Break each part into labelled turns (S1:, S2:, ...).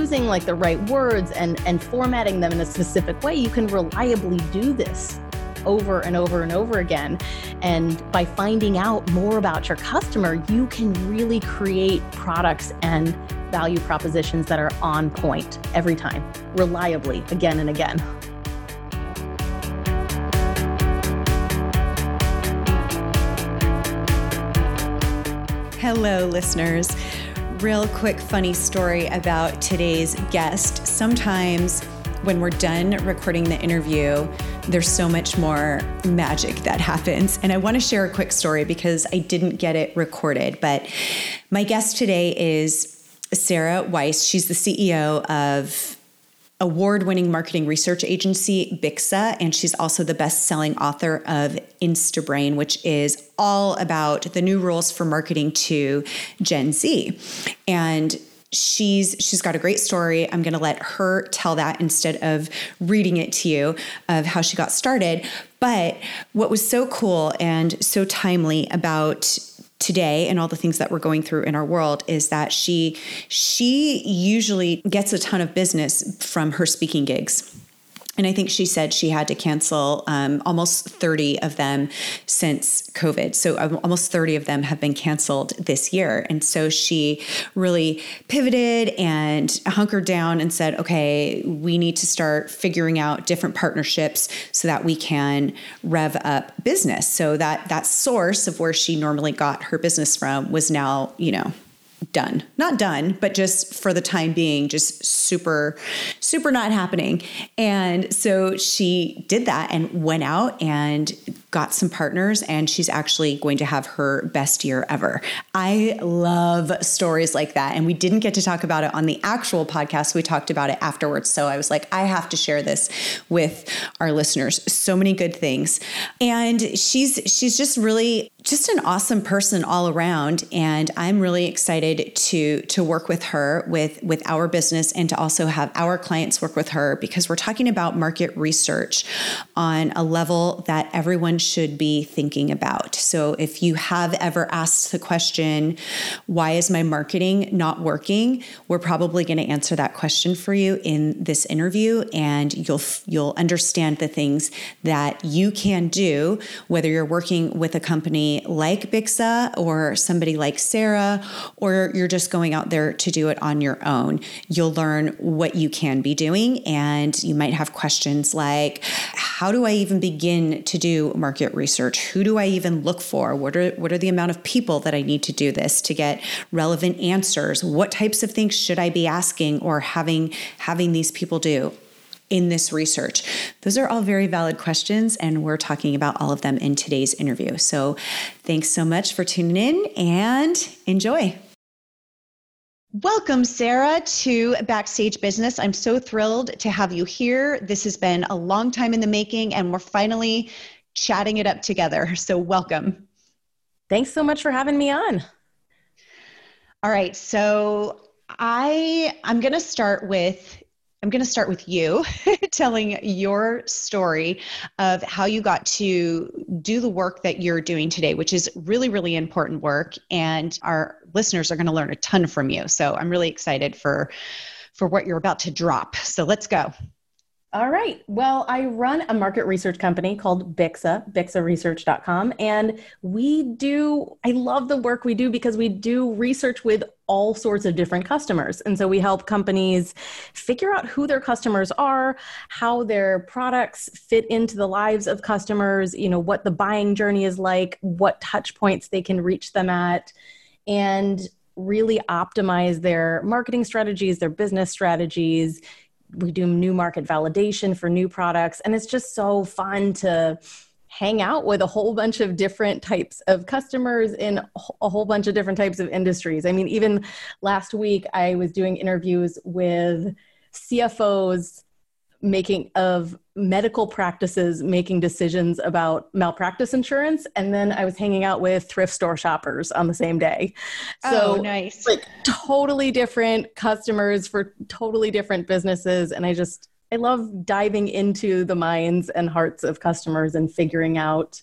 S1: using like the right words and and formatting them in a specific way, you can reliably do this over and over and over again. And by finding out more about your customer, you can really create products and value propositions that are on point every time, reliably, again and again.
S2: Hello, listeners. Real quick, funny story about today's guest. Sometimes when we're done recording the interview, there's so much more magic that happens. And I want to share a quick story because I didn't get it recorded. But my guest today is Sarah Weiss. She's the CEO of award winning marketing research agency Bixa, and she's also the best selling author of Instabrain, which is all about the new rules for marketing to Gen Z. And she's she's got a great story i'm going to let her tell that instead of reading it to you of how she got started but what was so cool and so timely about today and all the things that we're going through in our world is that she she usually gets a ton of business from her speaking gigs and I think she said she had to cancel um, almost 30 of them since COVID. So um, almost 30 of them have been canceled this year. And so she really pivoted and hunkered down and said, okay, we need to start figuring out different partnerships so that we can rev up business. So that that source of where she normally got her business from was now, you know, done. Not done, but just for the time being, just super, super not happening. And so she did that and went out and got some partners, and she's actually going to have her best year ever. I love stories like that. And we didn't get to talk about it on the actual podcast. We talked about it afterwards. So I was like, I have to share this with our listeners. So many good things. And she's she's just really just an awesome person all around and i'm really excited to to work with her with with our business and to also have our clients work with her because we're talking about market research on a level that everyone should be thinking about so if you have ever asked the question why is my marketing not working we're probably going to answer that question for you in this interview and you'll you'll understand the things that you can do whether you're working with a company like Bixa or somebody like Sarah, or you're just going out there to do it on your own. You'll learn what you can be doing, and you might have questions like How do I even begin to do market research? Who do I even look for? What are, what are the amount of people that I need to do this to get relevant answers? What types of things should I be asking or having having these people do? in this research? Those are all very valid questions, and we're talking about all of them in today's interview. So, thanks so much for tuning in and enjoy. Welcome, Sarah, to Backstage Business. I'm so thrilled to have you here. This has been a long time in the making, and we're finally chatting it up together. So, welcome.
S1: Thanks so much for having me on.
S2: All right. So, I I'm going to start with I'm going to start with you telling your story of how you got to do the work that you're doing today, which is really, really important work. And our listeners are going to learn a ton from you. So I'm really excited for, for what you're about to drop. So let's go.
S1: All right. Well, I run a market research company called Bixa, bixaresearch.com. And we do, I love the work we do because we do research with all sorts of different customers. And so we help companies figure out who their customers are, how their products fit into the lives of customers, you know, what the buying journey is like, what touch points they can reach them at, and really optimize their marketing strategies, their business strategies we do new market validation for new products and it's just so fun to hang out with a whole bunch of different types of customers in a whole bunch of different types of industries. I mean, even last week I was doing interviews with CFOs making of medical practices making decisions about malpractice insurance. And then i was hanging out with thrift store shoppers on the same day.
S2: So oh, nice.
S1: like totally different customers for totally different businesses. And i just i love diving into the minds and hearts of customers and figuring out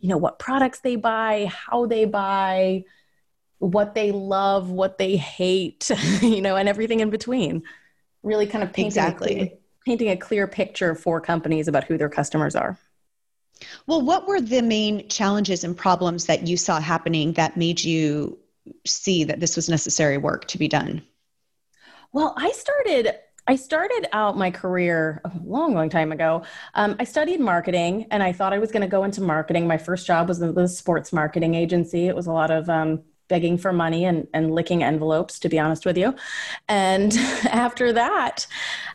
S1: you know what products they buy how they buy what they love what they hate you know and everything in between. Really kind of painting exactly. Painting a clear picture for companies about who their customers are.
S2: Well, what were the main challenges and problems that you saw happening that made you see that this was necessary work to be done?
S1: Well, I started I started out my career a long, long time ago. Um, I studied marketing and I thought I was going to go into marketing. My first job was in the sports marketing agency. It was a lot of um, begging for money and, and licking envelopes, to be honest with you. And after that,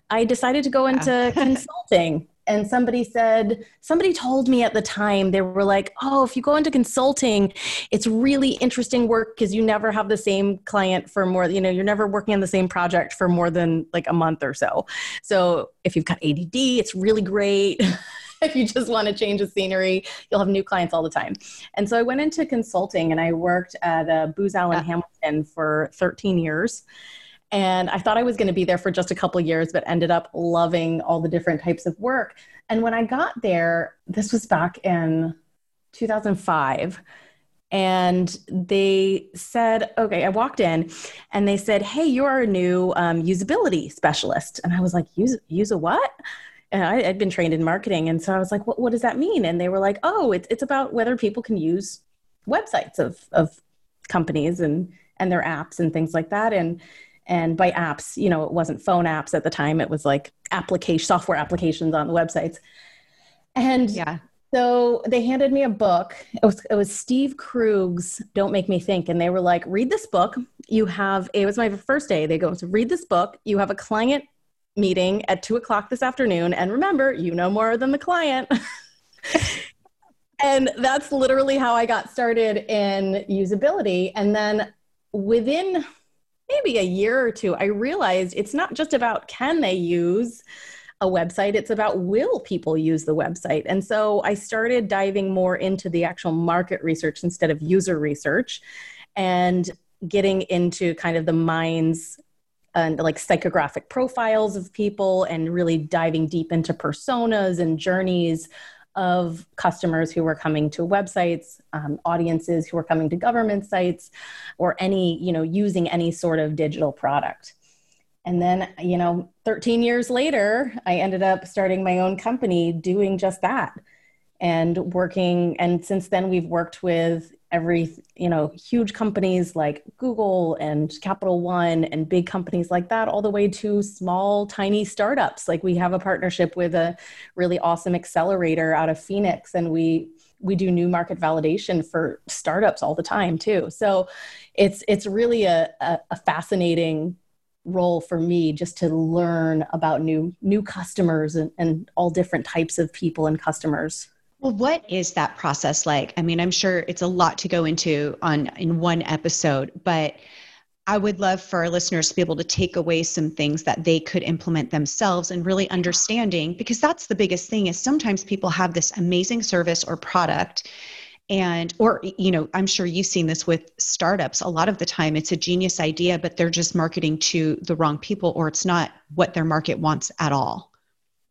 S1: I decided to go into consulting and somebody said somebody told me at the time they were like oh if you go into consulting it's really interesting work because you never have the same client for more you know you're never working on the same project for more than like a month or so. So if you've got add it's really great. If you just want to change the scenery you'll have new clients all the time. And so i went into consulting and i worked at uh, booz allen hamilton for 13 years and I thought I was going to be there for just a couple years, but ended up loving all the different types of work. And when I got there, this was back in 2005. And they said, okay, I walked in and they said, hey, you're a new um, usability specialist. And I was like, use, use a what? And I, had been trained in marketing. And so I was like, what, what does that mean? And they were like, oh, it's, it's about whether people can use websites of, of companies and, and their apps and things like that. And and by apps you know it wasn't phone apps at the time it was like application software applications on the websites. And yeah. so they handed me a book. It was it was steve krug's don't make me think and they were like read this book. You have it was my first day. They go so read this book. You have a client meeting at two o'clock this afternoon and remember you know more than the client. And that's literally how i got started in usability. And then within maybe a year or two, I realized it's not just about can they use a website, it's about will people use the website. And so I started diving more into the actual market research instead of user research and getting into kind of the minds and like psychographic profiles of people and really diving deep into personas and journeys of customers who were coming to websites, um, audiences who were coming to government sites, or any, you know, using any sort of digital product. And then, you know, 13 years later, I ended up starting my own company doing just that and working. And since then, we've worked with every you know huge companies like google and capital one and big companies like that all the way to small tiny startups. Like we have a partnership with a really awesome accelerator out of phoenix and we we do new market validation for startups all the time too. So it's it's really a, a, a fascinating role for me just to learn about new new customers and, and all different types of people and customers
S2: well, what is that process like? I mean, I'm sure it's a lot to go into on in one episode, but I would love for our listeners to be able to take away some things that they could implement themselves and really understanding because that's the biggest thing is sometimes people have this amazing service or product and or you know i'm sure you've seen this with startups a lot of the time it's a genius idea but they're just marketing to the wrong people or it's not what their market wants at all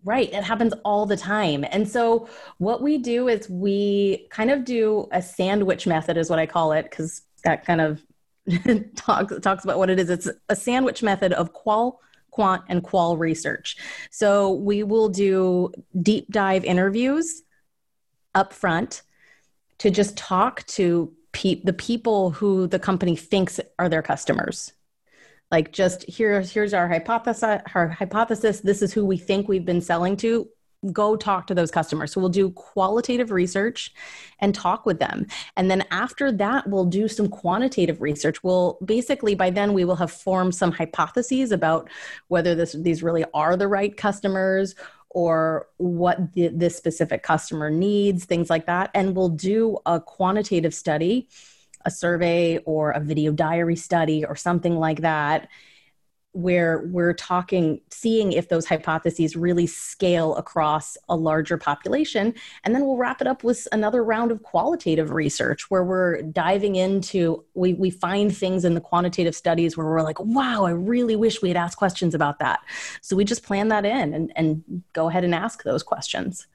S1: Right. It happens all the time. And so what we do is we kind of do a sandwich method is what I call it because that kind of talks talks about what it is. It's a sandwich method of qual quant and qual research. So we will do deep dive interviews up front to just talk to pe- the people who the company thinks are their customers like just here's here's our hypothesis our hypothesis. This is who we think we've been selling to. Go talk to those customers. So we'll do qualitative research and talk with them. And then after that we'll do some quantitative research. We'll basically by then we will have formed some hypotheses about whether this these really are the right customers or what the, this specific customer needs things like that. And we'll do a quantitative study a survey or a video diary study or something like that where we're talking seeing if those hypotheses really scale across a larger population. And then we'll wrap it up with another round of qualitative research where we're diving into we, we find things in the quantitative studies where we're like wow i really wish we had asked questions about that. So we just plan that in and, and go ahead and ask those questions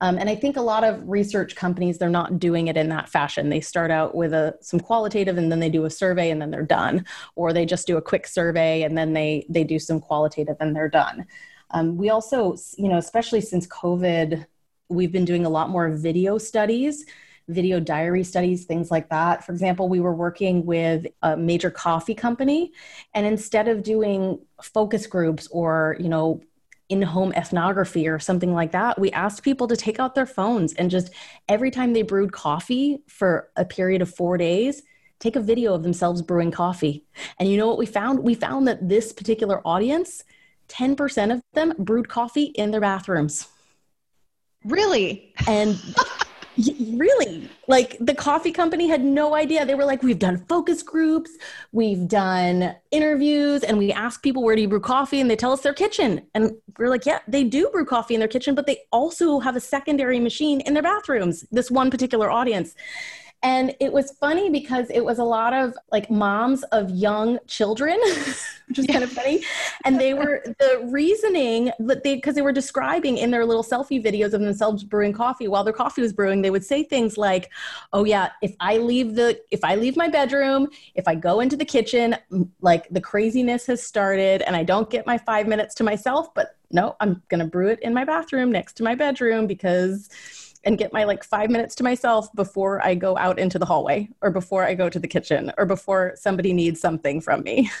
S1: Um, and I think a lot of research companies, they're not doing it in that fashion. They start out with a, some qualitative and then they do a survey and then they're done. Or they just do a quick survey and then they, they do some qualitative and they're done. Um, we also, you know, especially since COVID, we've been doing a lot more video studies video diary studies, things like that. For example, we were working with a major coffee company, and instead of doing focus groups or, you know, in-home ethnography or something like that we asked people to take out their phones and just every time they brewed coffee for a period of 4 days take a video of themselves brewing coffee. And you know what we found? We found that this particular audience 10% of them brewed coffee in their bathrooms.
S2: Really?
S1: And really? Like the coffee company had no idea. They were like we've done focus groups we've done interviews and we ask people where do you brew coffee and they tell us their kitchen. And we're like yeah they do brew coffee in their kitchen but they also have a secondary machine in their bathrooms this one particular audience and it was funny because it was a lot of like moms of young children, which is kind of funny. And they were the reasoning that they, because they were describing in their little selfie videos of themselves brewing coffee while their coffee was brewing, they would say things like, oh, yeah, if I leave the, if I leave my bedroom, if I go into the kitchen, like the craziness has started and I don't get my five minutes to myself, but no, I'm going to brew it in my bathroom next to my bedroom because and get my like five minutes to myself before I go out into the hallway or before I go to the kitchen or before somebody needs something from me.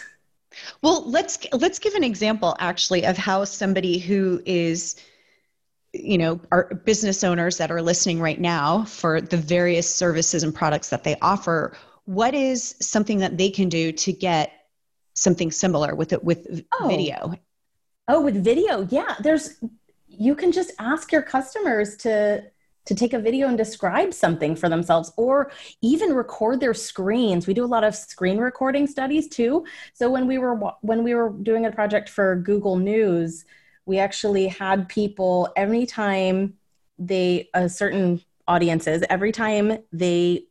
S2: Well, let's let's give an example actually of how somebody who is you know, our business owners that are listening right now for the various services and products that they offer, what is something that they can do to get something similar with it with oh. video?
S1: Oh, with video. Yeah, there's you can just ask your customers to to take a video and describe something for themselves or even record their screens. We do a lot of screen recording studies too. So when we were when we were doing a project for google news we actually had people anytime they a certain audiences every time they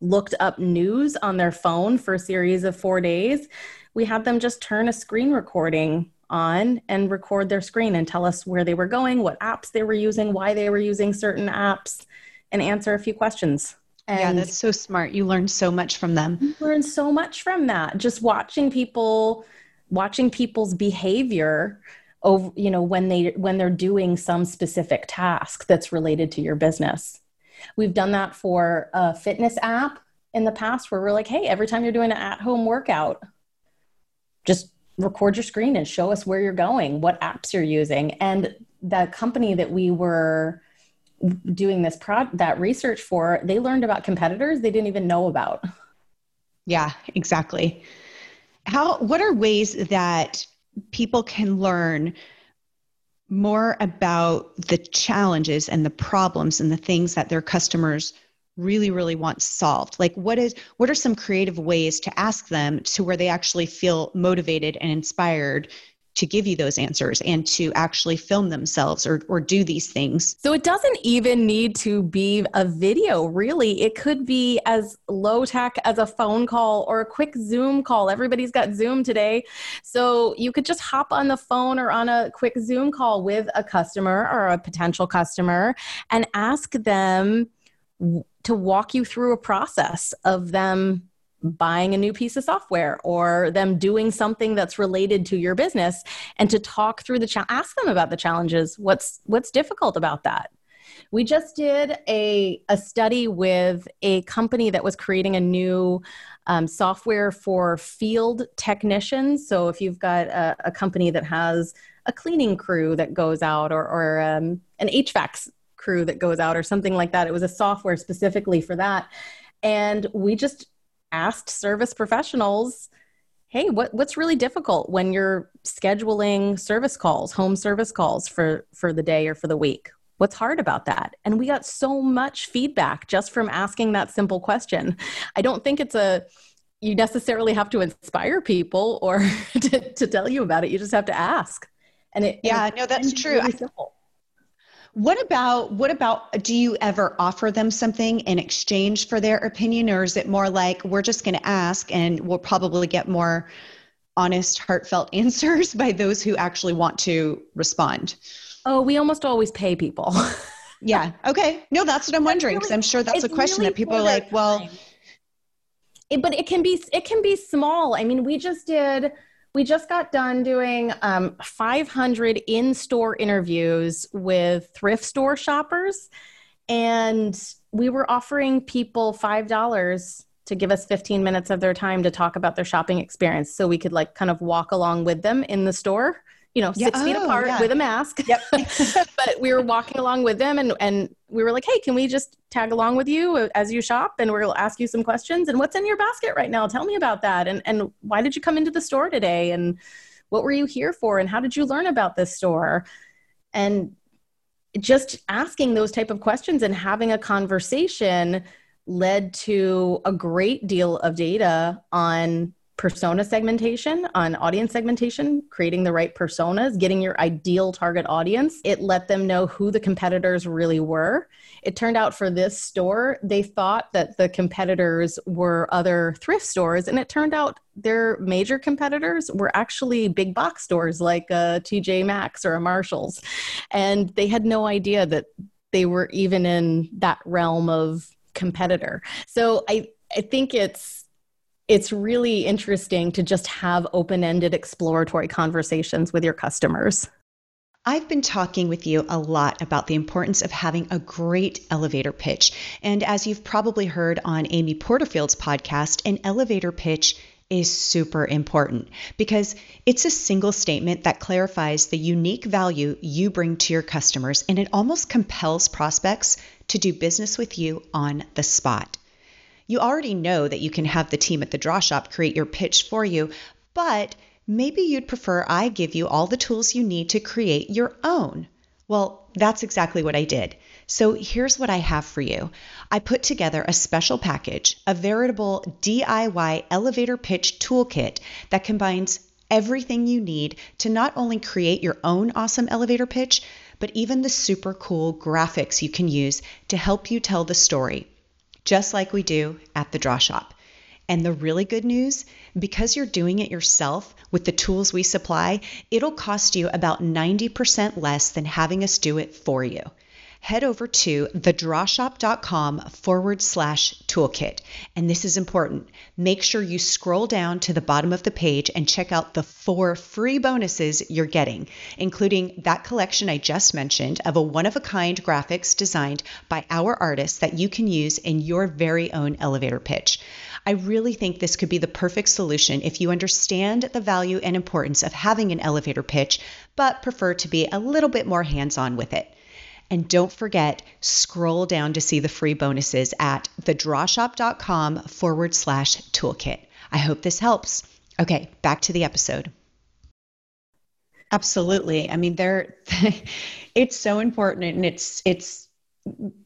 S1: looked up news on their phone for a series of four days we had them just turn a screen recording on and record their screen and tell us where they were going, what apps they were using, why they were using certain apps, and answer a few questions. And
S2: yeah, that's so smart. You learn so much from them.
S1: You learn so much from that. Just watching people, watching people's behavior over, you know, when they when they're doing some specific task that's related to your business. We've done that for a fitness app in the past where we're like, hey, every time you're doing an at-home workout, just record your screen and show us where you're going, what apps you're using. And the company that we were doing this pro that research for, they learned about competitors they didn't even know about.
S2: Yeah, exactly. How what are ways that people can learn more about the challenges and the problems and the things that their customers really really want solved like what is what are some creative ways to ask them to where they actually feel motivated and inspired to give you those answers and to actually film themselves or, or do these things.
S1: So it doesn't even need to be a video, really. It could be as low tech as a phone call or a quick Zoom call. Everybody's got Zoom today. So you could just hop on the phone or on a quick Zoom call with a customer or a potential customer and ask them to walk you through a process of them buying a new piece of software or them doing something that's related to your business and to talk through the cha- ask them about the challenges. What's what's difficult about that? We just did a, a study with a company that was creating a new um, software for field technicians. So if you've got a, a, company that has a cleaning crew that goes out or, or um, an hvac crew that goes out or something like that. It was a software specifically for that. And we just asked service professionals, hey, what, what's really difficult when you're scheduling service calls, home service calls for, for the day or for the week? What's hard about that? And we got so much feedback just from asking that simple question. I don't think it's a, you necessarily have to inspire people or to, to tell you about it. You just have to ask.
S2: And it, yeah, and no, that's true. Really simple. What about what about do you ever offer them something in exchange for their opinion or is it more like we're just going to ask and we'll probably get more honest heartfelt answers by those who actually want to respond?
S1: Oh, we almost always pay people.
S2: yeah. Okay. No, that's what I'm wondering because really, I'm sure that's a question really that people are like, well,
S1: it, but it can be it can be small. I mean, we just did we just got done doing um, 500 in-store interviews with thrift store shoppers and we were offering people $5 to give us 15 minutes of their time to talk about their shopping experience so we could like kind of walk along with them in the store you know, six yeah. feet oh, apart yeah. with a mask. Yep. but we were walking along with them and, and we were like, hey, can we just tag along with you as you shop? And we'll ask you some questions. And what's in your basket right now? Tell me about that. And, and why did you come into the store today? And what were you here for? And how did you learn about this store? And just asking those type of questions and having a conversation led to a great deal of data on persona segmentation, on audience segmentation, creating the right personas, getting your ideal target audience. It let them know who the competitors really were. It turned out for this store, they thought that the competitors were other thrift stores, and it turned out their major competitors were actually big box stores like a TJ Maxx or a Marshalls. And they had no idea that they were even in that realm of competitor. So I, I think it's it's really interesting to just have open ended exploratory conversations with your customers.
S2: I've been talking with you a lot about the importance of having a great elevator pitch. And as you've probably heard on Amy Porterfield's podcast, an elevator pitch is super important because it's a single statement that clarifies the unique value you bring to your customers and it almost compels prospects to do business with you on the spot. You already know that you can have the team at the draw shop create your pitch for you, but maybe you'd prefer I give you all the tools you need to create your own. Well, that's exactly what I did. So here's what I have for you. I put together a special package, a veritable DIY elevator pitch toolkit that combines everything you need to not only create your own awesome elevator pitch, but even the super cool graphics you can use to help you tell the story just like we do at the draw shop. And the really good news because you're doing it yourself with the tools we supply, it'll cost you about 90% less than having us do it for you head over to thedrawshop.com forward slash toolkit. And this is important. Make sure you scroll down to the bottom of the page and check out the four free bonuses you're getting, including that collection I just mentioned of a one of a kind graphics designed by our artists that you can use in your very own elevator pitch. I really think this could be the perfect solution if you understand the value and importance of having an elevator pitch, but prefer to be a little bit more hands on with it. And don't forget, scroll down to see the free bonuses at thedrawshop.com forward slash toolkit. I hope this helps. Okay, back to the episode. Absolutely. I mean, there it's so important and it's it's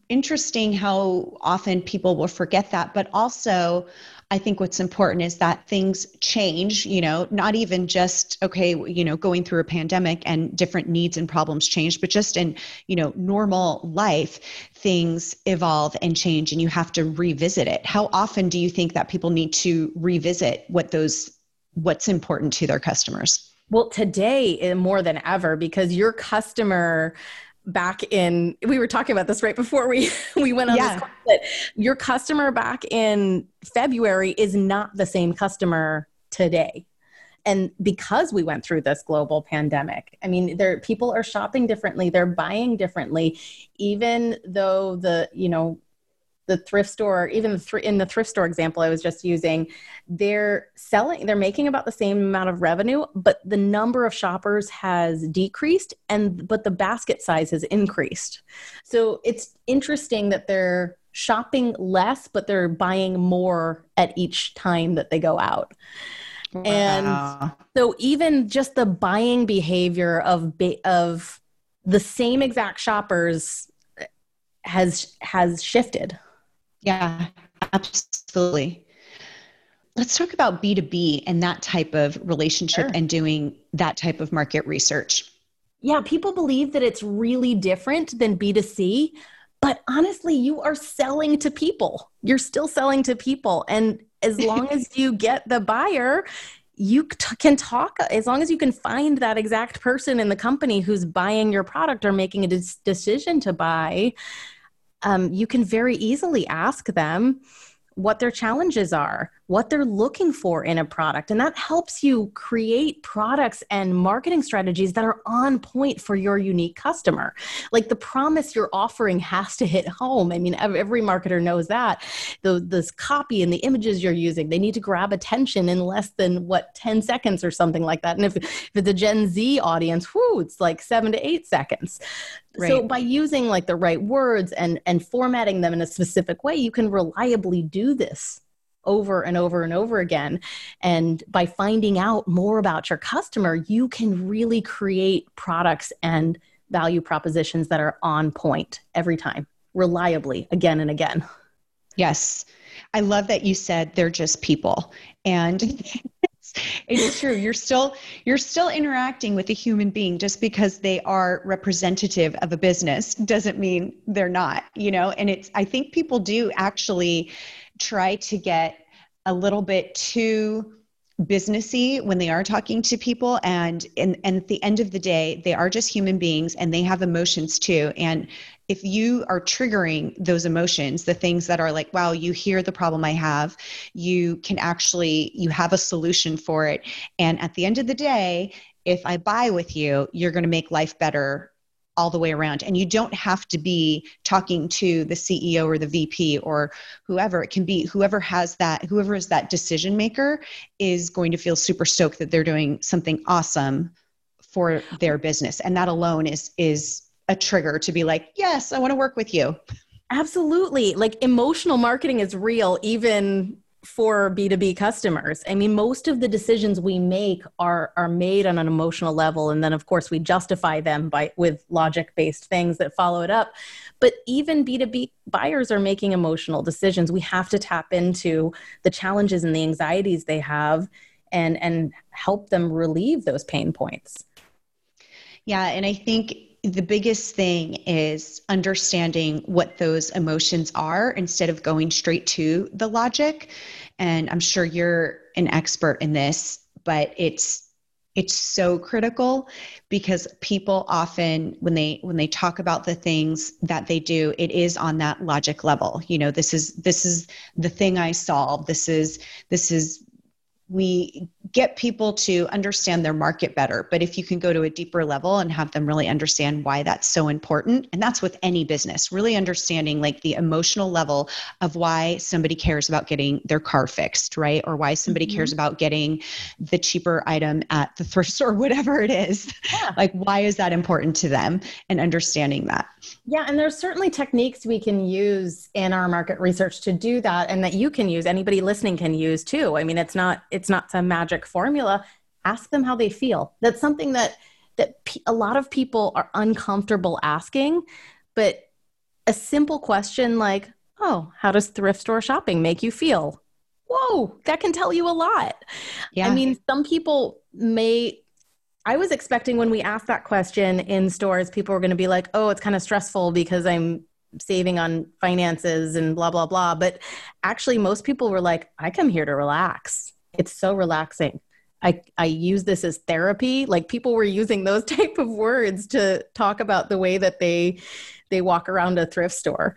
S2: interesting how often people will forget that, but also I think what's important is that things change, you know, not even just, okay, you know, going through a pandemic and different needs and problems change, but just in, you know, normal life, things evolve and change and you have to revisit it. How often do you think that people need to revisit what those, what's important to their customers?
S1: Well, today eh, more than ever, because your customer back in we were talking about this right before we we went on yeah. this call, that your customer back in February is not the same customer today and because we went through this global pandemic i mean there people are shopping differently they're buying differently even though the you know the thrift store, even the thr- in the thrift store example I was just using, they're selling, they're making about the same amount of revenue, but the number of shoppers has decreased, and but the basket size has increased. So it's interesting that they're shopping less, but they're buying more at each time that they go out. Wow. And so even just the buying behavior of ba- of the same exact shoppers has has shifted.
S2: Yeah, absolutely. Let's talk about B2B and that type of relationship sure. and doing that type of market research.
S1: Yeah, people believe that it's really different than B2C, but honestly, you are selling to people. You're still selling to people. And as long as you get the buyer, you t- can talk as long as you can find that exact person in the company who's buying your product or making a de- decision to buy um, you can very easily ask them what their challenges are, what they're looking for in a product. And that helps you create products and marketing strategies that are on point for your unique customer. Like the promise you're offering has to hit home. I mean, every marketer knows that. The this copy and the images you're using, they need to grab attention in less than what 10 seconds or something like that. And if, if it's a Gen Z audience, whoo, it's like seven to eight seconds. Right. So by using like the right words and and formatting them in a specific way, you can reliably do this over and over and over again. And by finding out more about your customer, you can really create products and value propositions that are on point every time, reliably, again and again.
S2: Yes. I love that you said they're just people. And it's true you're still you're still interacting with a human being just because they are representative of a business doesn't mean they're not you know and it's i think people do actually try to get a little bit too businessy when they are talking to people. And, and and at the end of the day they are just human beings and they have emotions too. And if you are triggering those emotions the things that are like wow you hear the problem i have you can actually you have a solution for it. And at the end of the day if i buy with you you're going to make life better all the way around. And you don't have to be talking to the CEO or the VP or whoever. It can be whoever has that, whoever is that decision maker is going to feel super stoked that they're doing something awesome for their business. And that alone is is a trigger to be like, yes, I want to work with you.
S1: Absolutely. Like emotional marketing is real, even for B2B customers. I mean, most of the decisions we make are are made on an emotional level and then of course we justify them by with logic-based things that follow it up. But even B2B buyers are making emotional decisions. We have to tap into the challenges and the anxieties they have and and help them relieve those pain points.
S2: Yeah, and I think the biggest thing is understanding what those emotions are instead of going straight to the logic. And i'm sure you're an expert in this but it's it's so critical because people often when they when they talk about the things that they do it is on that logic level. You know this is this is the thing i solve. This is this is we get people to understand their market better. But if you can go to a deeper level and have them really understand why that's so important, and that's with any business, really understanding like the emotional level of why somebody cares about getting their car fixed, right? Or why somebody mm-hmm. cares about getting the cheaper item at the thrift store, whatever it is. Yeah. like, why is that important to them? And understanding that.
S1: Yeah, and there's certainly techniques we can use in our market research to do that, and that you can use. Anybody listening can use too. I mean, it's not it's not some magic formula. Ask them how they feel. That's something that that a lot of people are uncomfortable asking, but a simple question like, "Oh, how does thrift store shopping make you feel?" Whoa, that can tell you a lot. Yeah. I mean, some people may I was expecting when we asked that question in stores, people were going to be like, oh, it's kind of stressful because I'm saving on finances and blah, blah, blah. But actually, most people were like, I come here to relax. It's so relaxing. I, I use this as therapy. Like people were using those type of words to talk about the way that they they walk around a thrift store.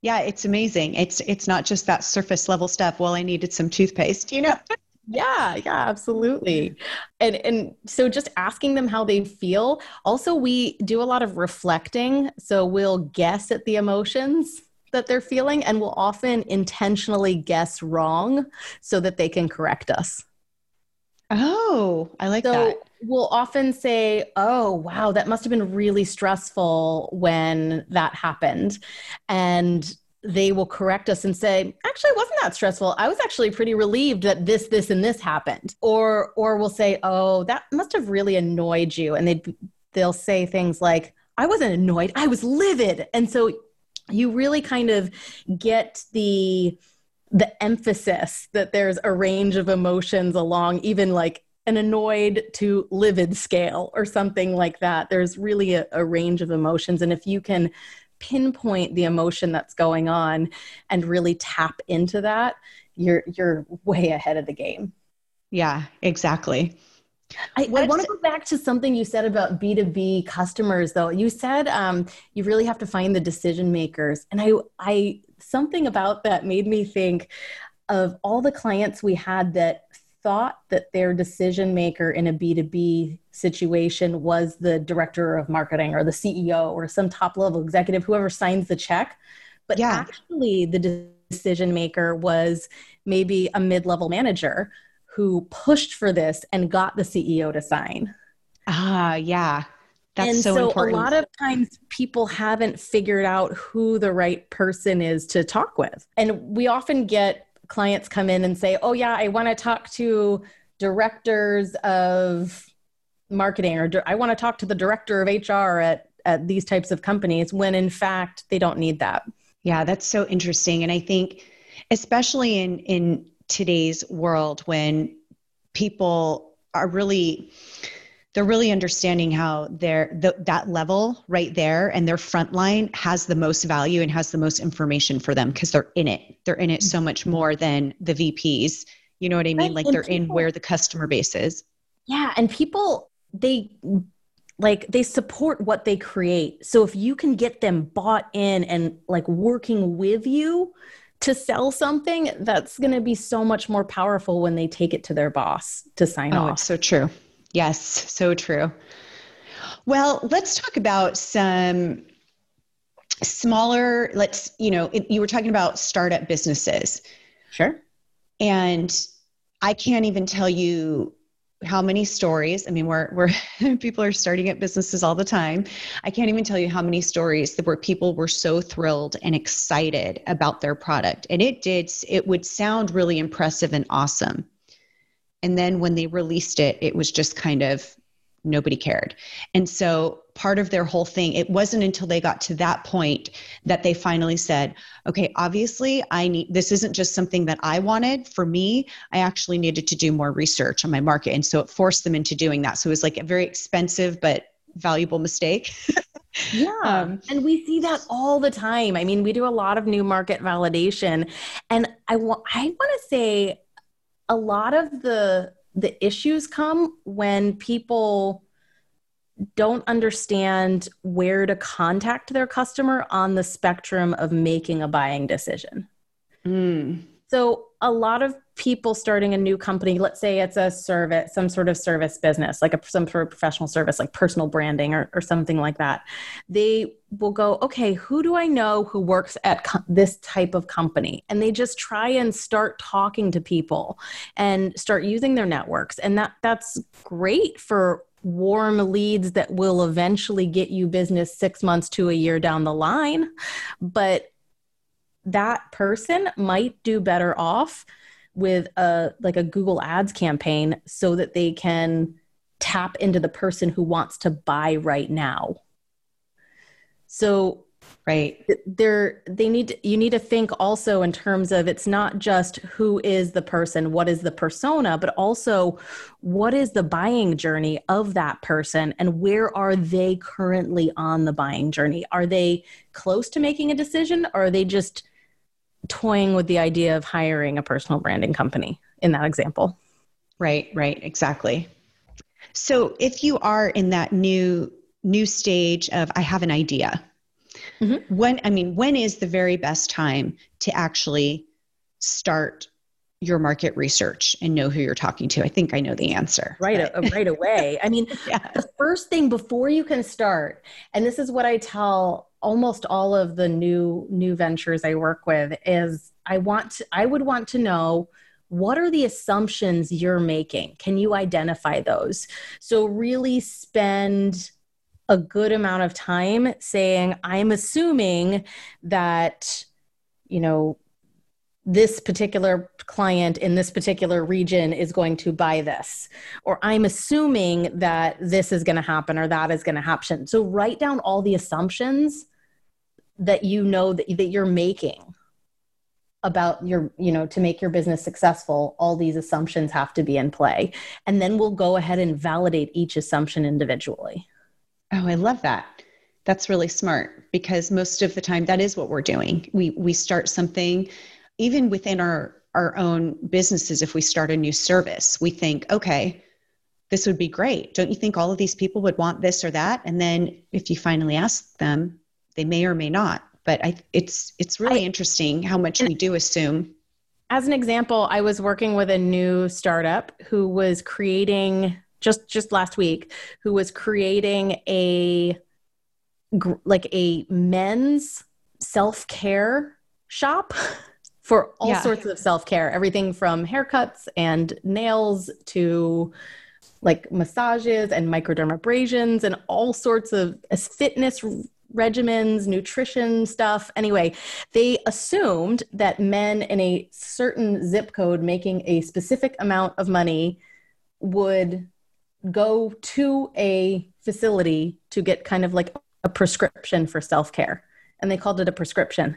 S2: Yeah, it's amazing. It's it's not just that surface level stuff. Well, I needed some toothpaste, you know.
S1: yeah yeah absolutely and and so just asking them how they feel also we do a lot of reflecting so we'll guess at the emotions that they're feeling and we'll often intentionally guess wrong so that they can correct us.
S2: Oh i like so that.
S1: we'll often say oh wow that must have been really stressful when that happened. And they will correct us and say actually it wasn't that stressful. I was actually pretty relieved that this this and this happened. Or or we'll say oh that must have really annoyed you. And they they'll say things like i wasn't annoyed. I was livid. And so you really kind of get the the emphasis that there's a range of emotions along even like an annoyed to livid scale or something like that there's really a, a range of emotions and if you can pinpoint the emotion that's going on and really tap into that, you're you're way ahead of the game.
S2: Yeah, exactly.
S1: I, I want to go back to something you said about B2B customers though. You said um, you really have to find the decision makers. And I, I, something about that made me think of all the clients we had that thought that their decision maker in a B2B situation was the director of marketing or the CEO or some top level executive, whoever signs the check. But yeah. actually, the decision maker was maybe a mid level manager who pushed for this and got the CEO to sign.
S2: Ah, yeah. That's
S1: and
S2: so,
S1: so
S2: important.
S1: a lot of times people haven't figured out who the right person is to talk with. And we often get clients come in and say, "Oh yeah, I want to talk to directors of marketing or I want to talk to the director of HR at at these types of companies," when in fact they don't need that.
S2: Yeah, that's so interesting and I think especially in in today's world when people are really they're really understanding how their the, that level right there and their front line has the most value and has the most information for them because they're in it. They're in it so mm-hmm. much more than the vps you know what i mean? Like and they're people, in where the customer base is.
S1: Yeah and people they like they support what they create. So if you can get them bought in and like working with you to sell something that's going to be so much more powerful when they take it to their boss to sign oh, off.
S2: so true. Yes, so true. Well, let's talk about some smaller, let's, you know, it, you were talking about startup businesses.
S1: Sure.
S2: And I can't even tell you how many stories i mean we're, we're people are starting up businesses all the time. I can't even tell you how many stories that where people were so thrilled and excited about their product. And it did it would sound really impressive and awesome. And then when they released it it was just kind of nobody cared. And so part of their whole thing, it wasn't until they got to that point that they finally said, okay, obviously I need this isn't just something that I wanted for me. I actually needed to do more research on my market. And so it forced them into doing that. So it was like a very expensive but valuable mistake.
S1: yeah. Um, and we see that all the time. I mean, we do a lot of new market validation. And I want I want to say a lot of the the issues come when people don't understand where to contact their customer on the spectrum of making a buying decision. Mm. So, a lot of people starting a new company, let's say it's a service, some sort of service business, like a, some sort of professional service, like personal branding or, or something like that, they will go, okay, who do I know who works at co- this type of company? And they just try and start talking to people and start using their networks. And that that's great for warm leads that will eventually get you business six months to a year down the line. But that person might do better off with a like a Google Ads campaign so that they can tap into the person who wants to buy right now. So
S2: right
S1: there they need to, you need to think also in terms of it's not just who is the person what is the persona but also what is the buying journey of that person and where are they currently on the buying journey are they close to making a decision or are they just toying with the idea of hiring a personal branding company in that example.
S2: Right, right, exactly. So if you are in that new new stage of I have an idea, mm-hmm. when I mean when is the very best time to actually start your market research and know who you're talking to? I think I know the answer.
S1: Right, a, uh, right away. I mean, yeah. the first thing before you can start, and this is what I tell almost all of the new new ventures I work with is I want to, I would want to know what are the assumptions you're making? Can you identify those? So really spend a good amount of time saying I'm assuming that you know this particular client in this particular region is going to buy this. Or i'm assuming that this is going to happen or that is going to happen. So write down all the assumptions that you know that, that you're making about your you know to make your business successful all these assumptions have to be in play. And then we'll go ahead and validate each assumption individually.
S2: Oh i love that. That's really smart because most of the time that is what we're doing. We we start something even within our our own businesses if we start a new service. We think, okay, this would be great. Don't you think all of these people would want this or that? And then if you finally ask them, they may or may not. But I, it's it's really I, interesting how much we do assume.
S1: As an example, I was working with a new startup who was creating just just last week, who was creating a like a men's self care shop for all yeah. sorts of self care, everything from haircuts and nails to like massages and microdermabrasions and all sorts of fitness regimens, nutrition stuff. Anyway, they assumed that men in a certain zip code making a specific amount of money would go to a facility to get kind of like a prescription for self care. And they called it a prescription.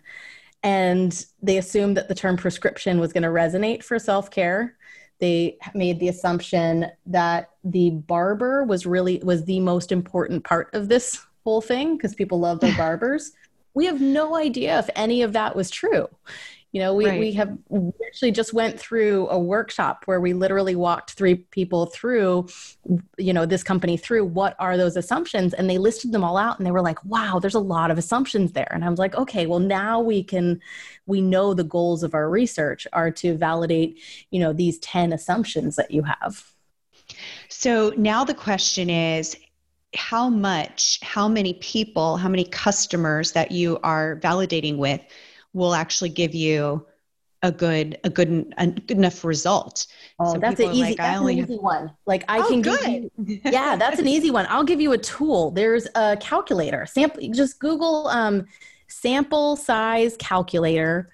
S1: And they assumed that the term prescription was going to resonate for self care they made the assumption that the barber was really was the most important part of this whole thing because people love their barbers. We have no idea if any of that was true you know we, right. we have we actually just went through a workshop where we literally walked three people through you know this company through what are those assumptions and they listed them all out and they were like wow there's a lot of assumptions there and i was like okay well now we can we know the goals of our research are to validate you know these 10 assumptions that you have
S2: so now the question is how much how many people how many customers that you are validating with will actually give you a good a good a good enough result.
S1: Oh, so that's an easy like, that's an easy have... one. Like I oh, can good. give you Yeah, that's an easy one. I'll give you a tool. There's a calculator. Sample just Google um sample size calculator.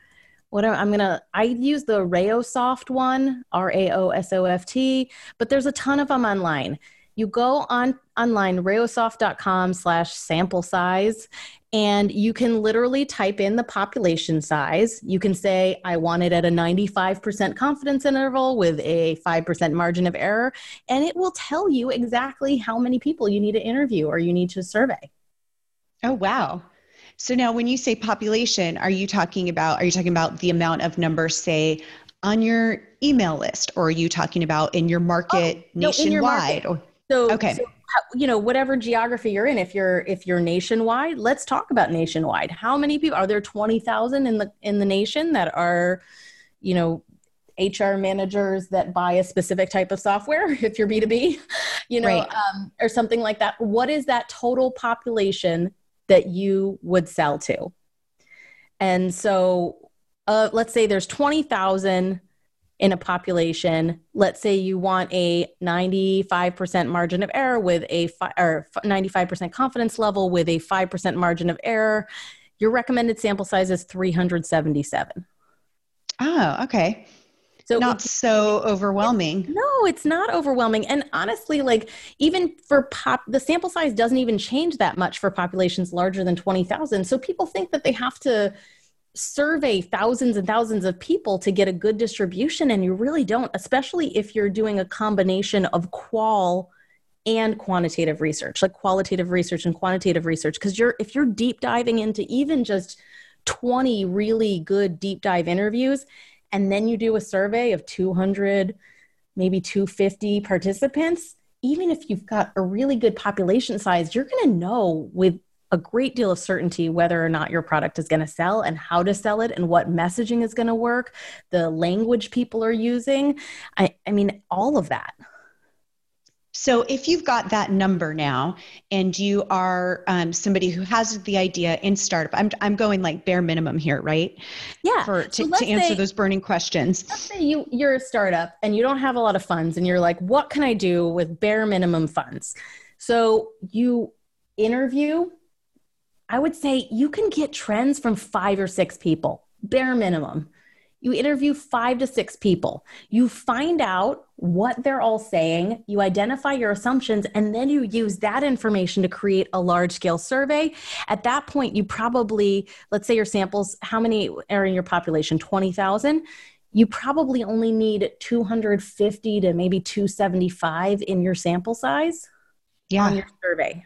S1: What I'm gonna I use the Raosoft one, R A O S O F T, but there's a ton of them online you go on online raosoft.com slash sample size and you can literally type in the population size. You can say i want it at a 95% confidence interval with a 5% margin of error and it will tell you exactly how many people you need to interview or you need to survey.
S2: Oh wow. So now when you say population are you talking about are you talking about the amount of numbers say on your email list or are you talking about in your market oh, nationwide no, your market. Or-
S1: so, okay. So, you know, whatever geography you're in, if you're if you're nationwide, let's talk about nationwide. How many people are there? Twenty thousand in the in the nation that are, you know, HR managers that buy a specific type of software. If you're B two B, you know, right. um, or something like that. What is that total population that you would sell to? And so, uh, let's say there's twenty thousand in a population, let's say you want a 95% margin of error with a fi- or 95% confidence level with a 5% margin of error, your recommended sample size is 377.
S2: Oh, okay. So not so overwhelming.
S1: No, it's not overwhelming. And honestly, like even for pop, the sample size doesn't even change that much for populations larger than 20,000. So people think that they have to survey thousands and thousands of people to get a good distribution and you really don't especially if you're doing a combination of qual and quantitative research like qualitative research and quantitative research. Because you're if you're deep diving into even just 20 really good deep dive interviews and then you do a survey of 200 maybe 250 participants even if you've got a really good population size you're going to know with a great deal of certainty whether or not your product is going to sell and how to sell it and what messaging is going to work, the language people are using. I, I mean, all of that.
S2: So, if you've got that number now and you are um, somebody who has the idea in startup, I'm, I'm going like bare minimum here, right?
S1: Yeah.
S2: For, to, so to answer say, those burning questions.
S1: Let's say you, you're a startup and you don't have a lot of funds and you're like, what can I do with bare minimum funds? So, you interview I would say you can get trends from five or six people, bare minimum. You interview five to six people. You find out what they're all saying. You identify your assumptions, and then you use that information to create a large scale survey. At that point, you probably, let's say your samples, how many are in your population? 20,000. You probably only need 250 to maybe 275 in your sample size
S2: yeah.
S1: on your survey.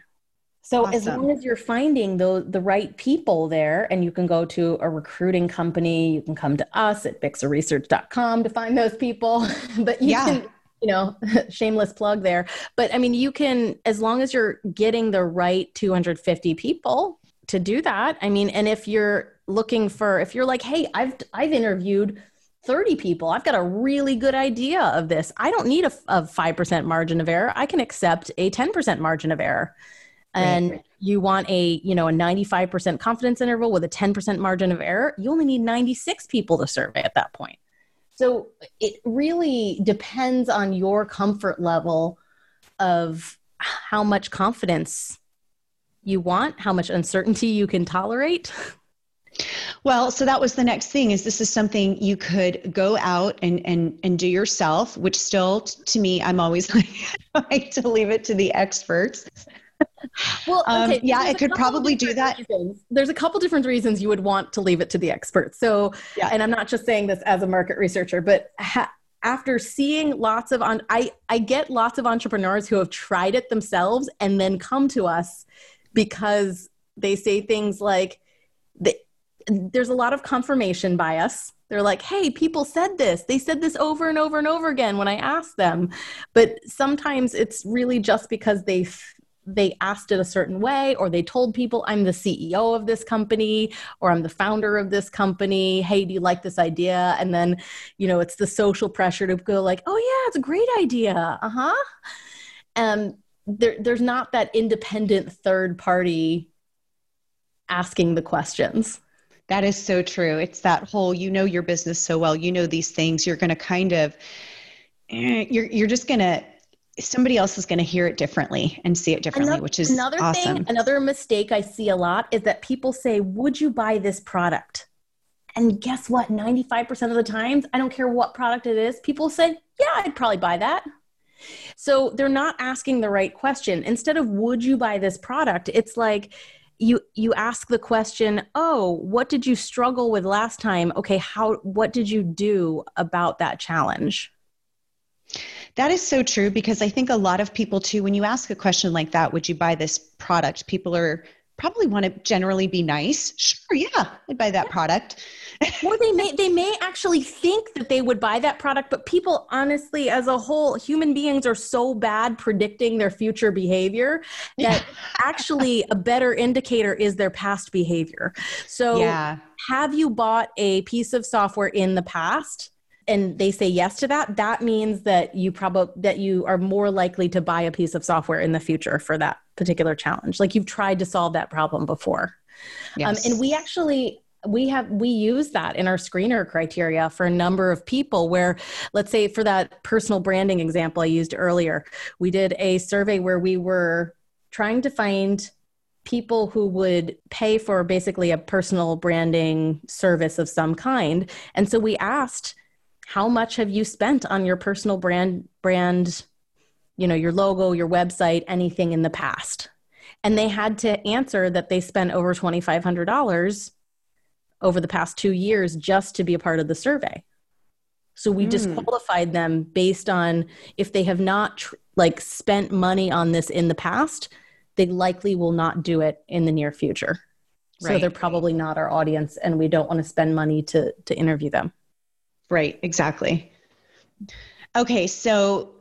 S1: So awesome. as long as you're finding the the right people there, and you can go to a recruiting company, you can come to us at bixaresearch.com to find those people. but you yeah. can, you know, shameless plug there. But I mean, you can as long as you're getting the right 250 people to do that. I mean, and if you're looking for, if you're like, hey, I've I've interviewed 30 people. I've got a really good idea of this. I don't need a, a 5% margin of error. I can accept a 10% margin of error and right. you want a you know a 95% confidence interval with a 10% margin of error you only need 96 people to survey at that point. So it really depends on your comfort level of how much confidence you want how much uncertainty you can tolerate.
S2: Well, so that was the next thing is this is something you could go out and and and do yourself, which still to me I'm always like, like to leave it to the experts
S1: well,
S2: um, okay, um, yeah, it could probably do that.
S1: Reasons. There's a couple different reasons you would want to leave it to the experts. So, yeah. and I'm not just saying this as a market researcher, but ha- after seeing lots of on, I I get lots of entrepreneurs who have tried it themselves and then come to us because they say things like, they, "There's a lot of confirmation bias." They're like, hey, people said this. They said this over and over and over again when I asked them. But sometimes it's really just because they they asked it a certain way or they told people i'm the ceo of this company or i'm the founder of this company hey do you like this idea? And then you know it's the social pressure to go like oh yeah it's a great idea. Uh-huh. And there, there's not that independent third party asking the questions.
S2: That is so true. It's that whole you know your business so well you know these things you're going to kind of eh, you're you're just going to somebody else is going to hear it differently and see it differently, another, which is another awesome.
S1: thing. Another mistake I see a lot is that people say, "Would you buy this product?" And guess what? Ninety-five percent of the times, I don't care what product it is, people say, "Yeah, I'd probably buy that." So they're not asking the right question. Instead of "Would you buy this product?" it's like you you ask the question oh what did you struggle with last time okay how what did you do about that challenge
S2: that is so true because I think a lot of people too, when you ask a question like that, would you buy this product? People are probably want to generally be nice. Sure, yeah, I'd buy that product.
S1: or they may they may actually think that they would buy that product, but people honestly, as a whole, human beings are so bad predicting their future behavior that actually a better indicator is their past behavior. So yeah. have you bought a piece of software in the past? And they say yes to that, that means that you probably that you are more likely to buy a piece of software in the future for that particular challenge. Like you've tried to solve that problem before. Yes. Um, and we actually we have we use that in our screener criteria for a number of people where let's say for that personal branding example i used earlier we did a survey where we were trying to find people who would pay for basically a personal branding service of some kind and so we asked how much have you spent on your personal brand brand you know your logo your website anything in the past and they had to answer that they spent over $2500 over the past two years just to be a part of the survey so we mm. disqualified them based on if they have not tr- like spent money on this in the past they likely will not do it in the near future right. so they're probably not our audience and we don't want to spend money to to interview them
S2: Right, exactly. Okay, so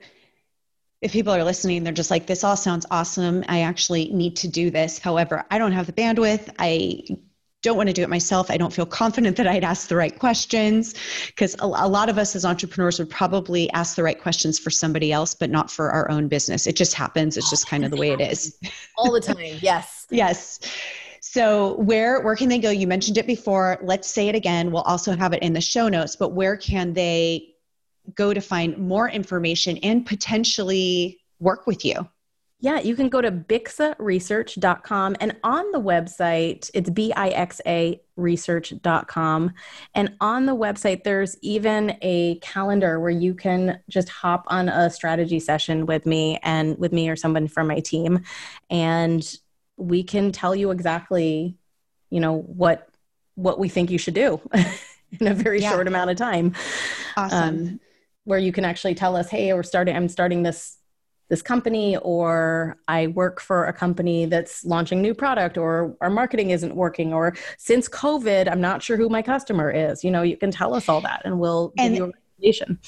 S2: if people are listening, they're just like, this all sounds awesome. I actually need to do this. However, I don't have the bandwidth. I don't want to do it myself. I don't feel confident that I'd ask the right questions because a, a, lot of us as entrepreneurs would probably ask the right questions for somebody else, but not for our own business. It just happens. It's just kind of the way it is.
S1: All the time. Yes.
S2: yes. So where where can they go? You mentioned it before. Let's say it again. We'll also have it in the show notes, but where can they go to find more information and potentially work with you?
S1: Yeah, you can go to bixaresearch.com and on the website, it's B I X A research.com. And on the website, there's even a calendar where you can just hop on a strategy session with me and with me or someone from my team. And we can tell you exactly you know what what we think you should do in a very yeah. short amount of time
S2: awesome um,
S1: where you can actually tell us hey we're starting i'm starting this this company or I work for a company that's launching new product or our marketing isn't working or since COVID, I'm not sure who my customer is. You know, you can tell us all that and we'll and, give you a recommendation.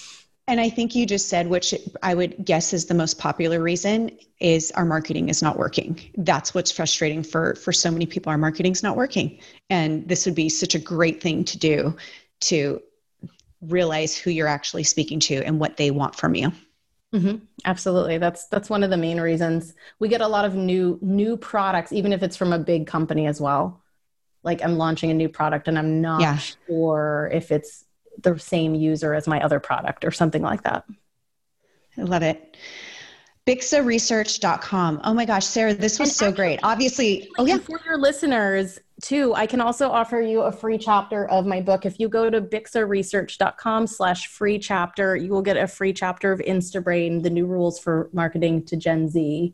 S2: And I think you just said, which I would guess is the most popular reason, is our marketing is not working. That's what's frustrating for for so many people. Our marketing's not working, and this would be such a great thing to do to realize who you're actually speaking to and what they want from you.
S1: Mm-hmm. Absolutely, that's that's one of the main reasons we get a lot of new new products, even if it's from a big company as well. Like I'm launching a new product and I'm not yeah. sure if it's the same user as my other product or something like that.
S2: I love it. BixaResearch.com. Oh my gosh, Sarah, this was and so actually, great. Obviously,
S1: oh yeah. For your listeners too, I can also offer you a free chapter of my book. If you go to BixaResearch.com slash free chapter, you will get a free chapter of Instabrain, the new rules for marketing to Gen Z.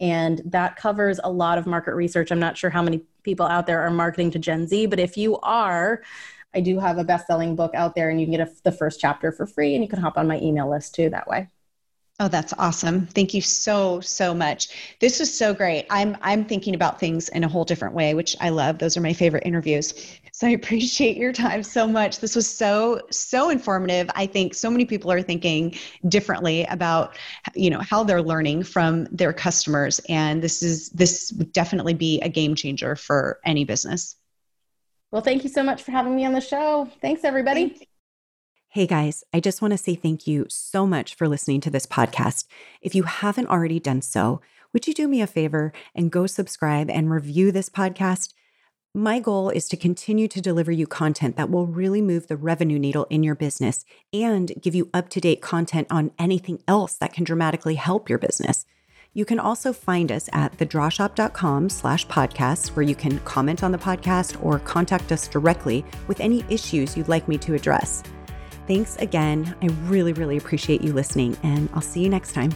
S1: And that covers a lot of market research. I'm not sure how many people out there are marketing to Gen Z, but if you are, I do have a best-selling book out there and you can get a, the first chapter for free and you can hop on my email list too that way.
S2: Oh, that's awesome. Thank you so, so much. This was so great. I'm I'm thinking about things in a whole different way, which I love. Those are my favorite interviews. So I appreciate your time so much. This was so, so informative. I think so many people are thinking differently about you know how they're learning from their customers. And this is this would definitely be a game changer for any business.
S1: Well, thank you so much for having me on the show. Thanks everybody.
S3: Hey guys, I just want to say thank you so much for listening to this podcast. If you haven't already done so, would you do me a favor and go subscribe and review this podcast? My goal is to continue to deliver you content that will really move the revenue needle in your business and give you up to date content on anything else that can dramatically help your business. You can also find us at thedrawshop.com slash podcasts, where you can comment on the podcast or contact us directly with any issues you'd like me to address. Thanks again. I really, really appreciate you listening, and I'll see you next time.